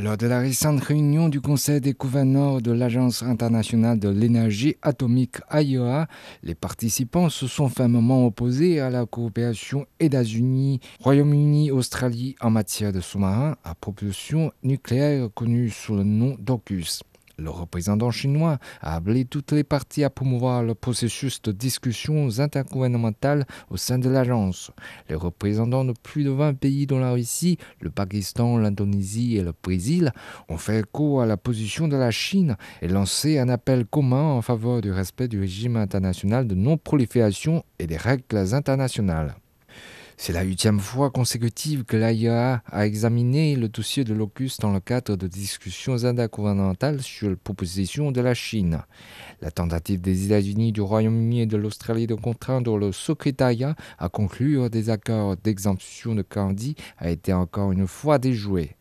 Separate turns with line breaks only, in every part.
Lors de la récente réunion du Conseil des gouverneurs de l'Agence internationale de l'énergie atomique AIEA, les participants se sont fermement opposés à la coopération États-Unis, Royaume-Uni, Australie en matière de sous-marins à propulsion nucléaire connue sous le nom d'OCUS. Le représentant chinois a appelé toutes les parties à promouvoir le processus de discussions intergouvernementales au sein de l'agence. Les représentants de plus de 20 pays dont la Russie, le Pakistan, l'Indonésie et le Brésil ont fait écho à la position de la Chine et lancé un appel commun en faveur du respect du régime international de non-prolifération et des règles internationales. C'est la huitième fois consécutive que l'AIEA a examiné le dossier de l'OCUS dans le cadre de discussions intergouvernementales sur la proposition de la Chine. La tentative des États-Unis, du Royaume-Uni et de l'Australie de contraindre le secrétariat à conclure des accords d'exemption de Candy a été encore une fois déjouée.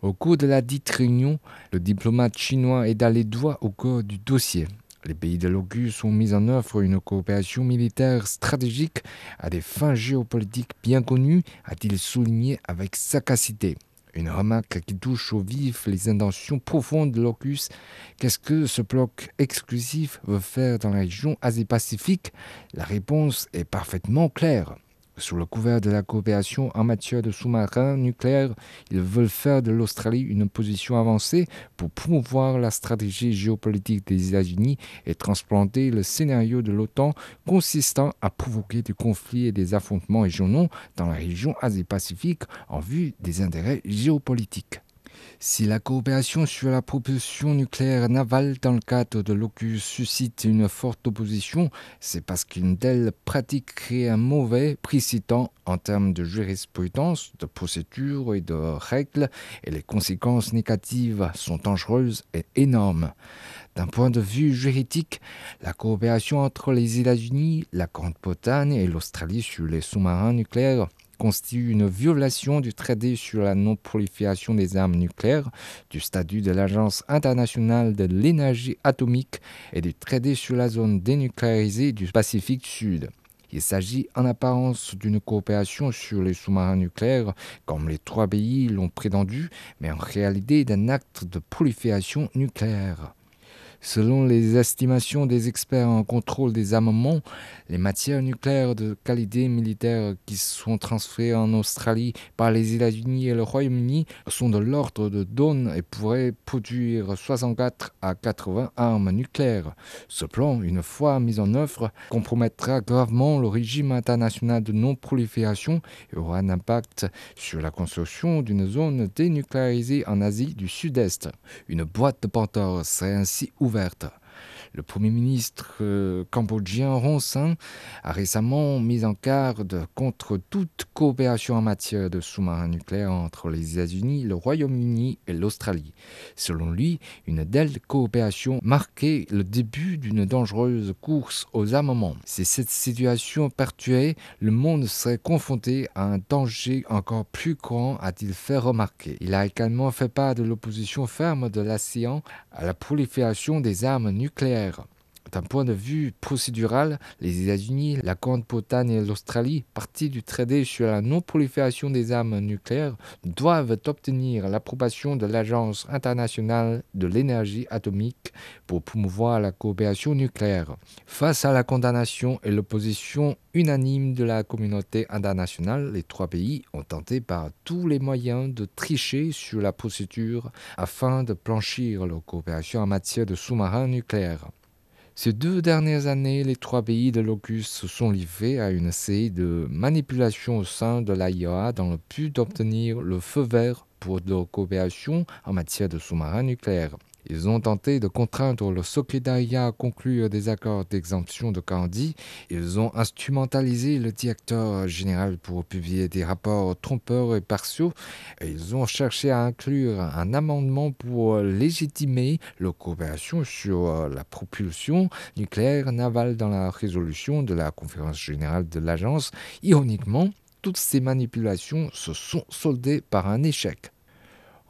Au cours de la dite réunion, le diplomate chinois est allé droit au cœur du dossier. Les pays de l'OCUS ont mis en œuvre une coopération militaire stratégique à des fins géopolitiques bien connues, a-t-il souligné avec sagacité. Une remarque qui touche au vif les intentions profondes de l'OCUS. Qu'est-ce que ce bloc exclusif veut faire dans la région Asie-Pacifique? La réponse est parfaitement claire. Sous le couvert de la coopération en matière de sous-marins nucléaires, ils veulent faire de l'Australie une position avancée pour promouvoir la stratégie géopolitique des États-Unis et transplanter le scénario de l'OTAN consistant à provoquer des conflits et des affrontements régionaux dans la région Asie-Pacifique en vue des intérêts géopolitiques. Si la coopération sur la propulsion nucléaire navale dans le cadre de l'OCUS suscite une forte opposition, c'est parce qu'une telle pratique crée un mauvais précédent en termes de jurisprudence, de procédures et de règles, et les conséquences négatives sont dangereuses et énormes. D'un point de vue juridique, la coopération entre les États-Unis, la Grande-Bretagne et l'Australie sur les sous-marins nucléaires constitue une violation du traité sur la non-prolifération des armes nucléaires, du statut de l'Agence internationale de l'énergie atomique et du traité sur la zone dénucléarisée du Pacifique Sud. Il s'agit en apparence d'une coopération sur les sous-marins nucléaires, comme les trois pays l'ont prétendu, mais en réalité d'un acte de prolifération nucléaire. Selon les estimations des experts en contrôle des armements, les matières nucléaires de qualité militaire qui sont transférées en Australie par les États-Unis et le Royaume-Uni sont de l'ordre de tonnes et pourraient produire 64 à 80 armes nucléaires. Ce plan, une fois mis en œuvre, compromettra gravement le régime international de non-prolifération et aura un impact sur la construction d'une zone dénucléarisée en Asie du Sud-Est. Une boîte de Pandore serait ainsi ouverte ouverte. Le Premier ministre euh, cambodgien Hun Sen a récemment mis en garde contre toute coopération en matière de sous-marins nucléaires entre les États-Unis, le Royaume-Uni et l'Australie. Selon lui, une telle coopération marquait le début d'une dangereuse course aux armements. Si cette situation pertuait, le monde serait confronté à un danger encore plus grand, a-t-il fait remarquer. Il a également fait part de l'opposition ferme de l'ASEAN à la prolifération des armes nucléaires. carrière D'un point de vue procédural, les États-Unis, la Grande-Bretagne et l'Australie, parties du traité sur la non-prolifération des armes nucléaires, doivent obtenir l'approbation de l'Agence internationale de l'énergie atomique pour promouvoir la coopération nucléaire. Face à la condamnation et l'opposition unanime de la communauté internationale, les trois pays ont tenté par tous les moyens de tricher sur la procédure afin de planchir leur coopération en matière de sous-marins nucléaires. Ces deux dernières années, les trois pays de l'OCUS se sont livrés à une série de manipulations au sein de l'AIEA dans le but d'obtenir le feu vert pour leur coopération en matière de sous-marins nucléaires. Ils ont tenté de contraindre le secrétariat à conclure des accords d'exemption de Candy. Ils ont instrumentalisé le directeur général pour publier des rapports trompeurs et partiaux. Et ils ont cherché à inclure un amendement pour légitimer leur coopération sur la propulsion nucléaire navale dans la résolution de la conférence générale de l'agence. Ironiquement, toutes ces manipulations se sont soldées par un échec.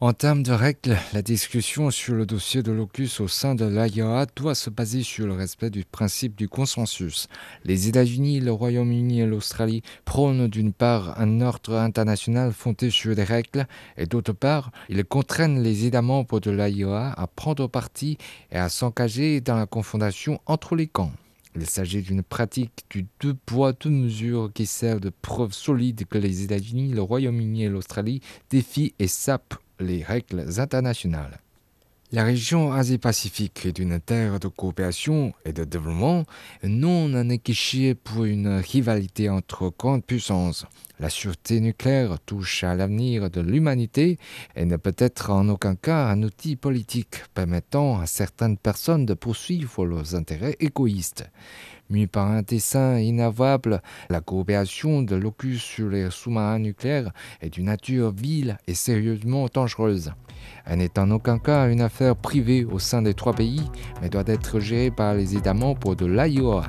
En termes de règles, la discussion sur le dossier de l'OCUS au sein de l'AIOA doit se baser sur le respect du principe du consensus. Les États-Unis, le Royaume-Uni et l'Australie prônent d'une part un ordre international fondé sur des règles et d'autre part, ils contraignent les États membres de l'AIOA à prendre parti et à s'engager dans la confrontation entre les camps. Il s'agit d'une pratique du deux poids, deux mesures qui sert de preuve solide que les États-Unis, le Royaume-Uni et l'Australie défient et sapent les règles internationales. La région Asie-Pacifique est une terre de coopération et de développement, non un équichier pour une rivalité entre grandes puissances. La sûreté nucléaire touche à l'avenir de l'humanité et ne peut être en aucun cas un outil politique permettant à certaines personnes de poursuivre leurs intérêts égoïstes. Mue par un dessin inavouable, la coopération de l'OCUS sur les sous-marins nucléaires est d'une nature vile et sérieusement dangereuse. Elle n'est en aucun cas une affaire privée au sein des trois pays, mais doit être gérée par les États membres de l'AIOA.